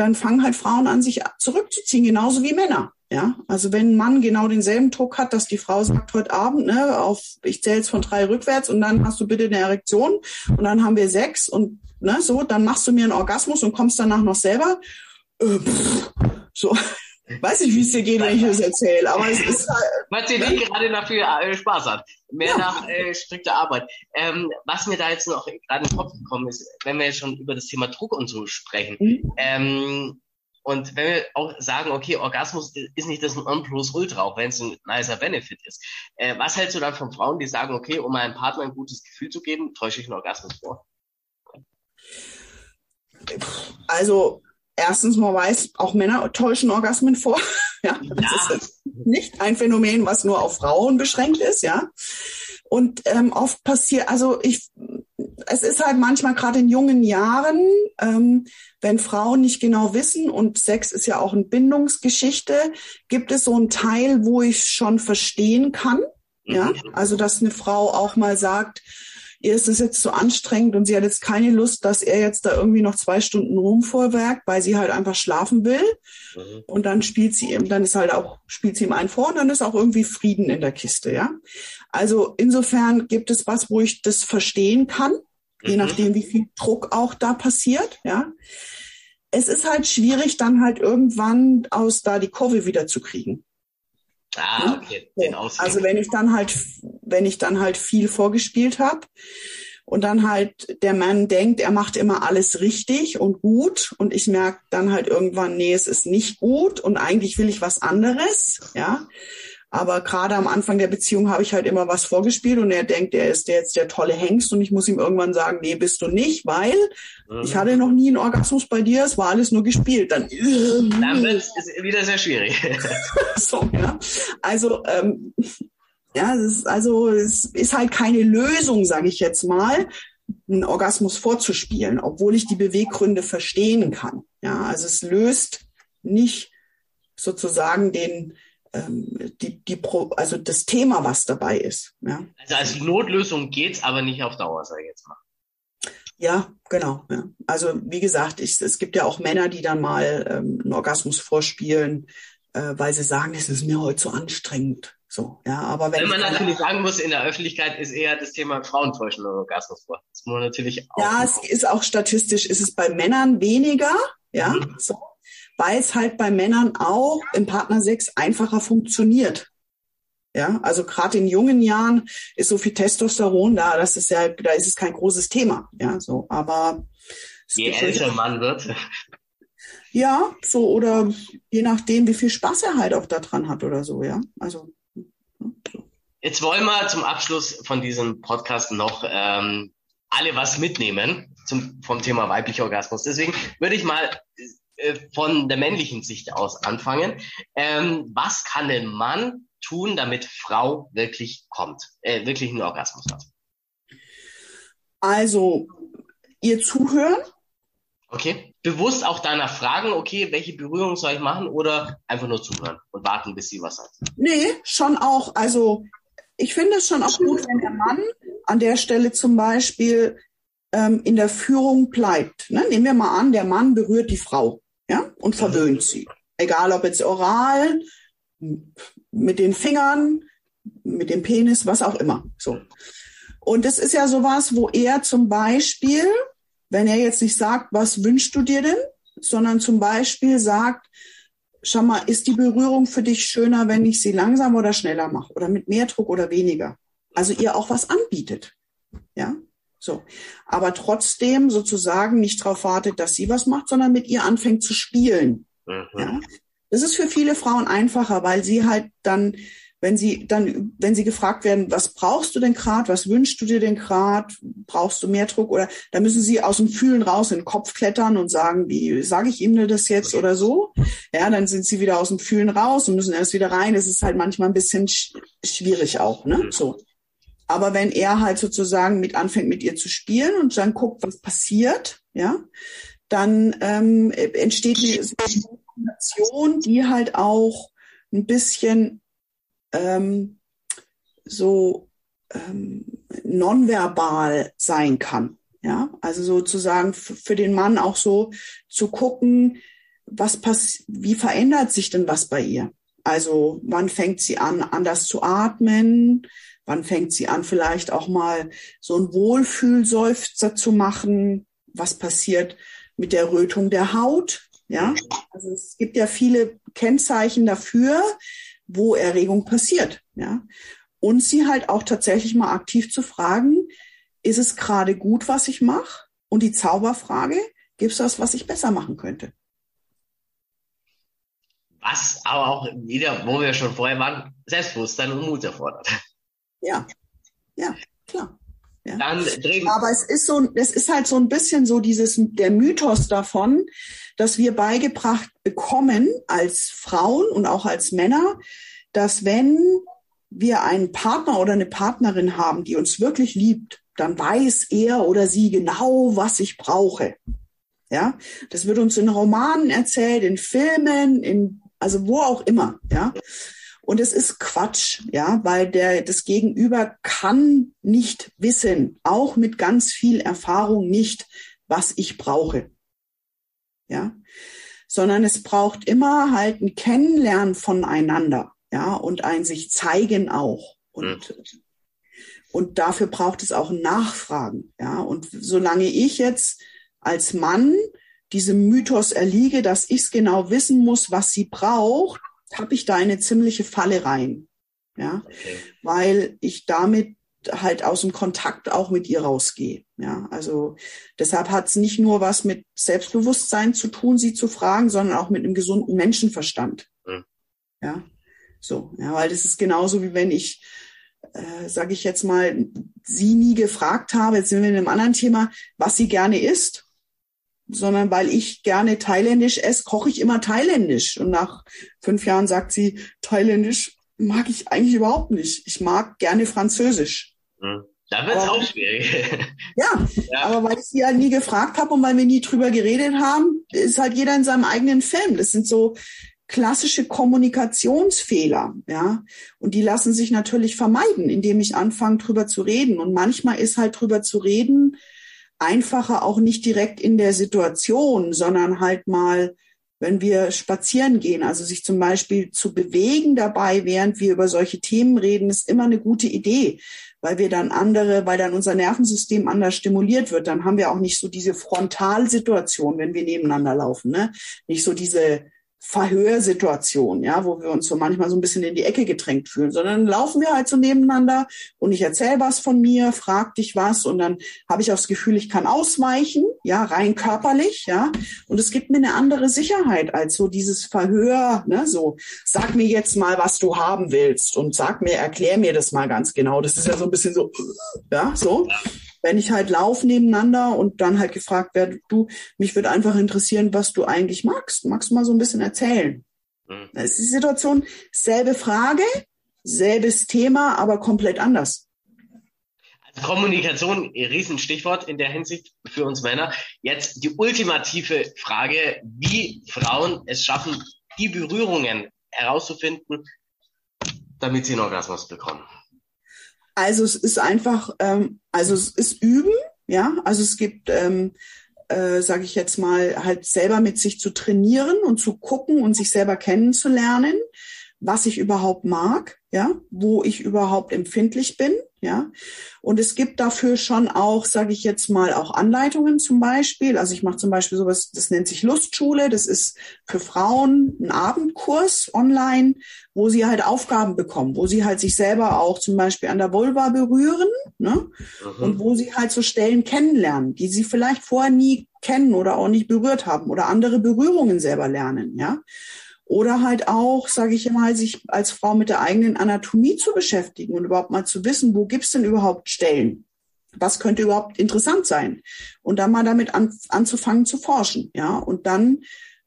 dann fangen halt Frauen an, sich zurückzuziehen, genauso wie Männer. Ja, also wenn ein Mann genau denselben Druck hat, dass die Frau sagt heute Abend, ne, auf, ich zähle jetzt von drei rückwärts und dann hast du bitte eine Erektion und dann haben wir sechs und ne, so, dann machst du mir einen Orgasmus und kommst danach noch selber. Äh, pff, so, weiß ich, wie es dir geht, wenn ich das erzähle, aber es ist halt. Was dir nicht gerade dafür äh, Spaß hat. Mehr ja. nach äh, strikter Arbeit. Ähm, was mir da jetzt noch gerade in den Kopf gekommen ist, wenn wir jetzt schon über das Thema Druck und so sprechen, mhm. ähm, und wenn wir auch sagen, okay, Orgasmus ist nicht das Nonplusultra, auch wenn es ein nicer Benefit ist. Äh, was hältst du dann von Frauen, die sagen, okay, um meinem Partner ein gutes Gefühl zu geben, täusche ich einen Orgasmus vor? Also erstens, man weiß, auch Männer täuschen Orgasmen vor. ja, das ja. ist nicht ein Phänomen, was nur auf Frauen beschränkt ist, ja. Und ähm, oft passiert, also ich, es ist halt manchmal gerade in jungen Jahren, ähm, wenn Frauen nicht genau wissen, und Sex ist ja auch eine Bindungsgeschichte, gibt es so einen Teil, wo ich schon verstehen kann. Ja, mhm. also dass eine Frau auch mal sagt, ihr ist es jetzt zu anstrengend und sie hat jetzt keine Lust, dass er jetzt da irgendwie noch zwei Stunden rumvorwerkt, weil sie halt einfach schlafen will. Mhm. Und dann spielt sie ihm, dann ist halt auch, spielt sie ihm einen vor und dann ist auch irgendwie Frieden in der Kiste, ja. Also insofern gibt es was, wo ich das verstehen kann, je mhm. nachdem, wie viel Druck auch da passiert, ja. Es ist halt schwierig, dann halt irgendwann aus da die Kurve wieder zu kriegen. Ah, okay. Den also wenn ich dann halt, wenn ich dann halt viel vorgespielt habe und dann halt der Mann denkt, er macht immer alles richtig und gut und ich merke dann halt irgendwann, nee, es ist nicht gut und eigentlich will ich was anderes, ja, aber gerade am Anfang der Beziehung habe ich halt immer was vorgespielt und er denkt, er ist jetzt der tolle Hengst und ich muss ihm irgendwann sagen, nee, bist du nicht, weil mhm. ich hatte noch nie einen Orgasmus bei dir, es war alles nur gespielt. Dann, Dann wird es wieder sehr schwierig. so, ja. Also, ähm, ja, es ist, also es ist halt keine Lösung, sage ich jetzt mal, einen Orgasmus vorzuspielen, obwohl ich die Beweggründe verstehen kann. Ja, also es löst nicht sozusagen den die, die Pro, also das Thema, was dabei ist. Ja. Also als Notlösung geht's, aber nicht auf Dauer, sage ich jetzt mal. Ja, genau. Ja. Also wie gesagt, ich, es gibt ja auch Männer, die dann mal ähm, einen Orgasmus vorspielen, äh, weil sie sagen, es ist mir heute zu anstrengend. So, ja, aber wenn, wenn man natürlich sagen muss, in der Öffentlichkeit ist eher das Thema Frauentäuschen oder Orgasmus vor. Das muss man natürlich auch. Ja, es ist auch statistisch, ist es bei Männern weniger, ja, mhm. so weil es halt bei Männern auch im Partnersex einfacher funktioniert. Ja, also gerade in jungen Jahren ist so viel Testosteron da, das ist ja, da ist es kein großes Thema. Ja, so, aber je älter Mann wird. Ja, so oder je nachdem, wie viel Spaß er halt auch daran hat oder so, ja. Also. So. Jetzt wollen wir zum Abschluss von diesem Podcast noch ähm, alle was mitnehmen zum, vom Thema weiblicher Orgasmus. Deswegen würde ich mal von der männlichen Sicht aus anfangen. Ähm, was kann ein Mann tun, damit Frau wirklich kommt, äh, wirklich einen Orgasmus hat? Also, ihr zuhören. Okay. Bewusst auch deiner fragen, okay, welche Berührung soll ich machen oder einfach nur zuhören und warten, bis sie was sagt? Nee, schon auch. Also, ich finde es schon auch gut, wenn der Mann an der Stelle zum Beispiel ähm, in der Führung bleibt. Ne? Nehmen wir mal an, der Mann berührt die Frau ja, und verwöhnt sie. Egal ob jetzt oral, mit den Fingern, mit dem Penis, was auch immer. So. Und das ist ja sowas, wo er zum Beispiel, wenn er jetzt nicht sagt, was wünschst du dir denn, sondern zum Beispiel sagt, schau mal, ist die Berührung für dich schöner, wenn ich sie langsam oder schneller mache oder mit mehr Druck oder weniger? Also ihr auch was anbietet. Ja, so. Aber trotzdem sozusagen nicht darauf wartet, dass sie was macht, sondern mit ihr anfängt zu spielen. Mhm. Ja? Das ist für viele Frauen einfacher, weil sie halt dann wenn sie dann, wenn sie gefragt werden, was brauchst du denn gerade, was wünschst du dir denn gerade, brauchst du mehr Druck oder da müssen sie aus dem Fühlen raus in den Kopf klettern und sagen, wie sage ich ihm denn das jetzt oder so? Ja, dann sind sie wieder aus dem Fühlen raus und müssen erst wieder rein. Das ist halt manchmal ein bisschen sch schwierig auch, ne? So. Aber wenn er halt sozusagen mit anfängt, mit ihr zu spielen und dann guckt, was passiert, ja, dann ähm, entsteht eine Situation, die halt auch ein bisschen ähm, so ähm, nonverbal sein kann. Ja, also sozusagen für den Mann auch so zu gucken, was pass wie verändert sich denn was bei ihr? Also wann fängt sie an, anders zu atmen? Wann fängt sie an, vielleicht auch mal so ein Wohlfühlseufzer zu machen? Was passiert mit der Rötung der Haut? Ja, also es gibt ja viele Kennzeichen dafür, wo Erregung passiert. Ja? Und sie halt auch tatsächlich mal aktiv zu fragen, ist es gerade gut, was ich mache? Und die Zauberfrage, gibt es was, was ich besser machen könnte? Was aber auch wieder, wo wir schon vorher waren, Selbstbewusstsein und Mut erfordert. Ja, ja, klar. Ja. Aber es ist so, es ist halt so ein bisschen so dieses, der Mythos davon, dass wir beigebracht bekommen als Frauen und auch als Männer, dass wenn wir einen Partner oder eine Partnerin haben, die uns wirklich liebt, dann weiß er oder sie genau, was ich brauche. Ja, das wird uns in Romanen erzählt, in Filmen, in, also wo auch immer, ja. Und es ist Quatsch, ja, weil der, das Gegenüber kann nicht wissen, auch mit ganz viel Erfahrung nicht, was ich brauche. Ja, sondern es braucht immer halt ein Kennenlernen voneinander, ja, und ein sich zeigen auch. Und, mhm. und dafür braucht es auch Nachfragen, ja. Und solange ich jetzt als Mann diesem Mythos erliege, dass ich es genau wissen muss, was sie braucht, habe ich da eine ziemliche Falle rein. Ja, okay. weil ich damit halt aus dem Kontakt auch mit ihr rausgehe. Ja, also deshalb hat es nicht nur was mit Selbstbewusstsein zu tun, sie zu fragen, sondern auch mit einem gesunden Menschenverstand. Mhm. Ja, so, ja, weil das ist genauso wie wenn ich, äh, sage ich jetzt mal, sie nie gefragt habe, jetzt sind wir in einem anderen Thema, was sie gerne isst sondern weil ich gerne thailändisch esse, koche ich immer thailändisch. Und nach fünf Jahren sagt sie, thailändisch mag ich eigentlich überhaupt nicht. Ich mag gerne französisch. Hm. Da wird es auch schwierig. Ja, ja, aber weil ich sie halt nie gefragt habe und weil wir nie drüber geredet haben, ist halt jeder in seinem eigenen Film. Das sind so klassische Kommunikationsfehler, ja. Und die lassen sich natürlich vermeiden, indem ich anfange, drüber zu reden. Und manchmal ist halt drüber zu reden, einfacher auch nicht direkt in der Situation, sondern halt mal, wenn wir spazieren gehen, also sich zum Beispiel zu bewegen dabei, während wir über solche Themen reden, ist immer eine gute Idee, weil wir dann andere, weil dann unser Nervensystem anders stimuliert wird. Dann haben wir auch nicht so diese Frontalsituation, wenn wir nebeneinander laufen, ne? Nicht so diese Verhörsituation, ja, wo wir uns so manchmal so ein bisschen in die Ecke gedrängt fühlen, sondern laufen wir halt so nebeneinander und ich erzähle was von mir, frag dich was und dann habe ich auch das Gefühl, ich kann ausweichen, ja, rein körperlich, ja, und es gibt mir eine andere Sicherheit als so dieses Verhör, ne, so, sag mir jetzt mal, was du haben willst und sag mir, erklär mir das mal ganz genau. Das ist ja so ein bisschen so, ja, so wenn ich halt laufe nebeneinander und dann halt gefragt werde, du, mich würde einfach interessieren, was du eigentlich magst. Magst du mal so ein bisschen erzählen? Mhm. Da ist die Situation, selbe Frage, selbes Thema, aber komplett anders. Also Kommunikation, Riesenstichwort in der Hinsicht für uns Männer. Jetzt die ultimative Frage, wie Frauen es schaffen, die Berührungen herauszufinden, damit sie einen Orgasmus bekommen. Also es ist einfach, ähm, also es ist Üben, ja. Also es gibt, ähm, äh, sage ich jetzt mal, halt selber mit sich zu trainieren und zu gucken und sich selber kennenzulernen. Was ich überhaupt mag, ja, wo ich überhaupt empfindlich bin, ja. Und es gibt dafür schon auch, sage ich jetzt mal, auch Anleitungen zum Beispiel. Also ich mache zum Beispiel sowas, das nennt sich Lustschule. Das ist für Frauen ein Abendkurs online, wo sie halt Aufgaben bekommen, wo sie halt sich selber auch zum Beispiel an der Vulva berühren, ne? Mhm. Und wo sie halt so Stellen kennenlernen, die sie vielleicht vorher nie kennen oder auch nicht berührt haben oder andere Berührungen selber lernen, ja. Oder halt auch, sage ich immer, sich als Frau mit der eigenen Anatomie zu beschäftigen und überhaupt mal zu wissen, wo gibt's denn überhaupt Stellen? Was könnte überhaupt interessant sein? Und dann mal damit an, anzufangen zu forschen, ja. Und dann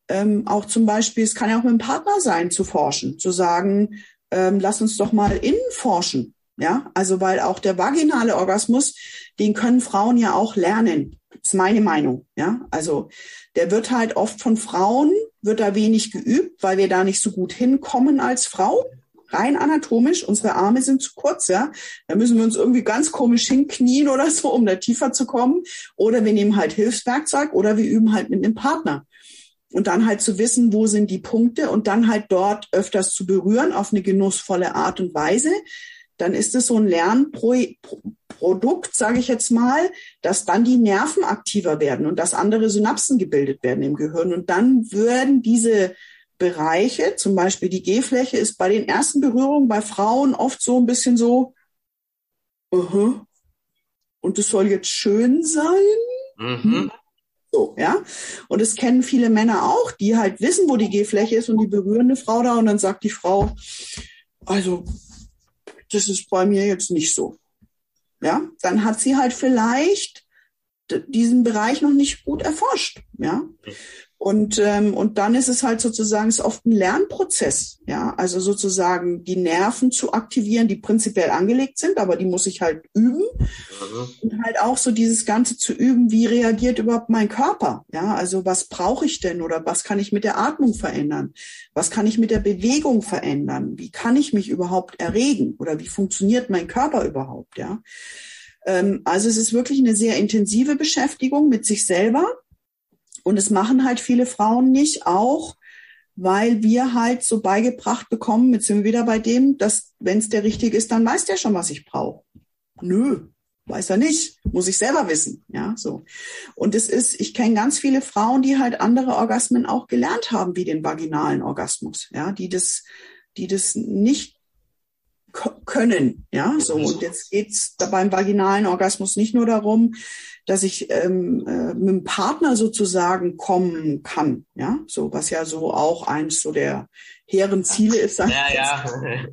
ähm, auch zum Beispiel, es kann ja auch mit dem Partner sein, zu forschen, zu sagen, ähm, lass uns doch mal innen forschen, ja. Also weil auch der vaginale Orgasmus, den können Frauen ja auch lernen. Ist meine Meinung, ja. Also der wird halt oft von Frauen, wird da wenig geübt, weil wir da nicht so gut hinkommen als Frau. Rein anatomisch, unsere Arme sind zu kurz, ja. Da müssen wir uns irgendwie ganz komisch hinknien oder so, um da tiefer zu kommen. Oder wir nehmen halt Hilfswerkzeug oder wir üben halt mit einem Partner. Und dann halt zu wissen, wo sind die Punkte und dann halt dort öfters zu berühren auf eine genussvolle Art und Weise. Dann ist es so ein Lernprojekt Produkt, sage ich jetzt mal, dass dann die Nerven aktiver werden und dass andere Synapsen gebildet werden im Gehirn. Und dann würden diese Bereiche, zum Beispiel die G-Fläche, ist bei den ersten Berührungen bei Frauen oft so ein bisschen so, uh -huh, und es soll jetzt schön sein. Mhm. So, ja. Und es kennen viele Männer auch, die halt wissen, wo die G-Fläche ist und die berühren eine Frau da und dann sagt die Frau, also, das ist bei mir jetzt nicht so ja, dann hat sie halt vielleicht diesen Bereich noch nicht gut erforscht, ja. Und, ähm, und dann ist es halt sozusagen, ist oft ein Lernprozess, ja. Also sozusagen die Nerven zu aktivieren, die prinzipiell angelegt sind, aber die muss ich halt üben. Mhm. Und halt auch so dieses Ganze zu üben, wie reagiert überhaupt mein Körper, ja. Also was brauche ich denn oder was kann ich mit der Atmung verändern? Was kann ich mit der Bewegung verändern? Wie kann ich mich überhaupt erregen oder wie funktioniert mein Körper überhaupt, ja. Ähm, also es ist wirklich eine sehr intensive Beschäftigung mit sich selber und es machen halt viele Frauen nicht, auch weil wir halt so beigebracht bekommen, jetzt sind wir wieder bei dem, dass wenn es der richtige ist, dann weiß der schon, was ich brauche. Nö, weiß er nicht, muss ich selber wissen, ja, so. Und es ist, ich kenne ganz viele Frauen, die halt andere Orgasmen auch gelernt haben, wie den vaginalen Orgasmus, ja, die das, die das nicht können, ja, so. Und jetzt geht's da beim vaginalen Orgasmus nicht nur darum, dass ich ähm, äh, mit dem Partner sozusagen kommen kann, ja, so was ja so auch eins so der hehren Ziele ist. Ja, ja.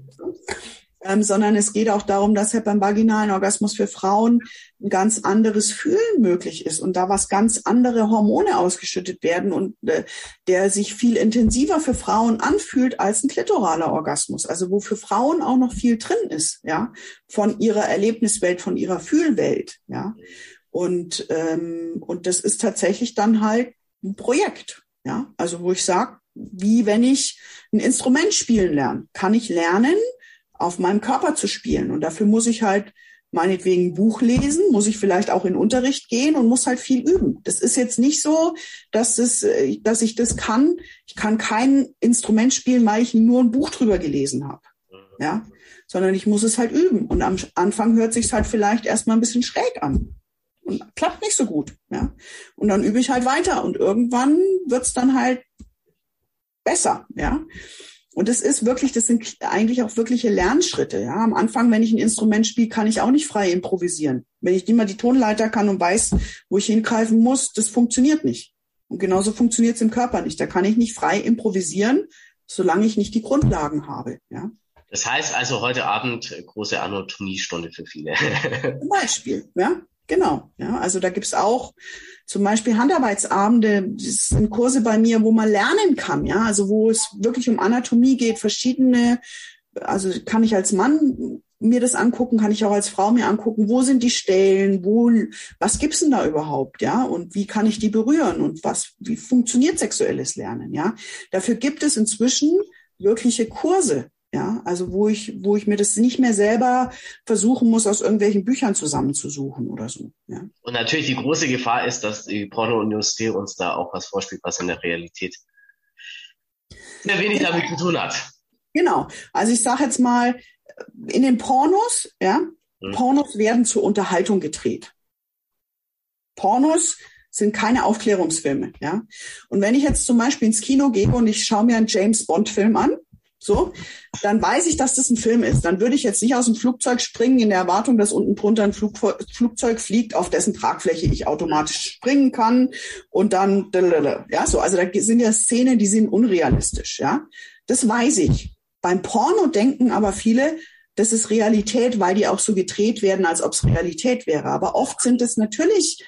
Ähm, sondern es geht auch darum, dass ja beim vaginalen Orgasmus für Frauen ein ganz anderes Fühlen möglich ist und da was ganz andere Hormone ausgeschüttet werden und äh, der sich viel intensiver für Frauen anfühlt als ein klitoraler Orgasmus. Also wo für Frauen auch noch viel drin ist, ja, von ihrer Erlebniswelt, von ihrer Fühlwelt, ja. Und, ähm, und das ist tatsächlich dann halt ein Projekt. Ja, also wo ich sage, wie wenn ich ein Instrument spielen lerne, kann ich lernen, auf meinem Körper zu spielen. Und dafür muss ich halt meinetwegen ein Buch lesen, muss ich vielleicht auch in Unterricht gehen und muss halt viel üben. Das ist jetzt nicht so, dass, es, äh, dass ich das kann. Ich kann kein Instrument spielen, weil ich nur ein Buch drüber gelesen habe. Ja, sondern ich muss es halt üben. Und am Anfang hört sich halt vielleicht erstmal ein bisschen schräg an und klappt nicht so gut. Ja? Und dann übe ich halt weiter und irgendwann wird's dann halt besser. Ja? Und das ist wirklich, das sind eigentlich auch wirkliche Lernschritte. Ja? Am Anfang, wenn ich ein Instrument spiele, kann ich auch nicht frei improvisieren. Wenn ich nicht mal die Tonleiter kann und weiß, wo ich hingreifen muss, das funktioniert nicht. Und genauso funktioniert es im Körper nicht. Da kann ich nicht frei improvisieren, solange ich nicht die Grundlagen habe. Ja? Das heißt also heute Abend große Anatomiestunde für viele. Zum Beispiel, ja. Genau, ja. Also da gibt's auch zum Beispiel Handarbeitsabende, das sind Kurse bei mir, wo man lernen kann, ja. Also wo es wirklich um Anatomie geht, verschiedene, also kann ich als Mann mir das angucken, kann ich auch als Frau mir angucken, wo sind die Stellen, wo, was gibt's denn da überhaupt, ja, und wie kann ich die berühren und was, wie funktioniert sexuelles Lernen, ja. Dafür gibt es inzwischen wirkliche Kurse, ja, also wo ich, wo ich mir das nicht mehr selber versuchen muss, aus irgendwelchen Büchern zusammenzusuchen oder so. Ja. Und natürlich die große Gefahr ist, dass die Pornoindustrie uns da auch was vorspielt, was in der Realität sehr wenig damit zu tun hat. Genau. Also ich sage jetzt mal, in den Pornos, ja, mhm. Pornos werden zur Unterhaltung gedreht. Pornos sind keine Aufklärungsfilme, ja. Und wenn ich jetzt zum Beispiel ins Kino gehe und ich schaue mir einen James Bond Film an, so, dann weiß ich, dass das ein Film ist. Dann würde ich jetzt nicht aus dem Flugzeug springen in der Erwartung, dass unten drunter ein Flug, Flugzeug fliegt, auf dessen Tragfläche ich automatisch springen kann und dann, ja, so. Also da sind ja Szenen, die sind unrealistisch, ja. Das weiß ich. Beim Porno denken aber viele, das ist Realität, weil die auch so gedreht werden, als ob es Realität wäre. Aber oft sind es natürlich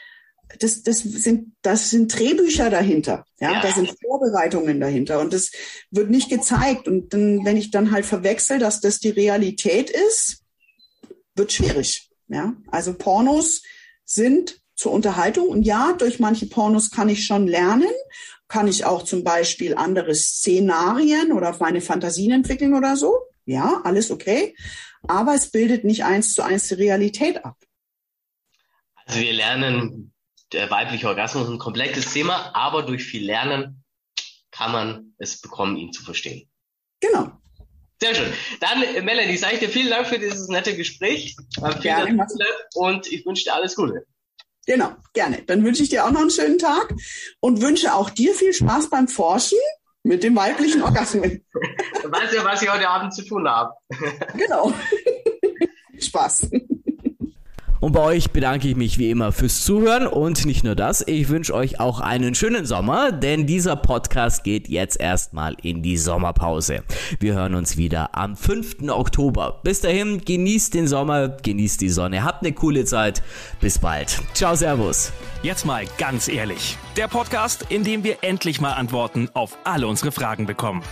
das, das sind, das sind Drehbücher dahinter. Ja, ja, da sind Vorbereitungen dahinter und das wird nicht gezeigt. Und dann, wenn ich dann halt verwechsel, dass das die Realität ist, wird schwierig. Ja, also Pornos sind zur Unterhaltung und ja, durch manche Pornos kann ich schon lernen, kann ich auch zum Beispiel andere Szenarien oder meine Fantasien entwickeln oder so. Ja, alles okay. Aber es bildet nicht eins zu eins die Realität ab. Also wir lernen der weibliche Orgasmus ist ein komplexes Thema, aber durch viel Lernen kann man es bekommen, ihn zu verstehen. Genau. Sehr schön. Dann, Melanie, sage ich dir vielen Dank für dieses nette Gespräch. Gerne. Und ich wünsche dir alles Gute. Genau, gerne. Dann wünsche ich dir auch noch einen schönen Tag und wünsche auch dir viel Spaß beim Forschen mit dem weiblichen Orgasmus. Du weißt ja, was ich heute Abend zu tun habe. Genau. Spaß. Und bei euch bedanke ich mich wie immer fürs Zuhören und nicht nur das, ich wünsche euch auch einen schönen Sommer, denn dieser Podcast geht jetzt erstmal in die Sommerpause. Wir hören uns wieder am 5. Oktober. Bis dahin, genießt den Sommer, genießt die Sonne, habt eine coole Zeit. Bis bald. Ciao, Servus. Jetzt mal ganz ehrlich. Der Podcast, in dem wir endlich mal Antworten auf alle unsere Fragen bekommen.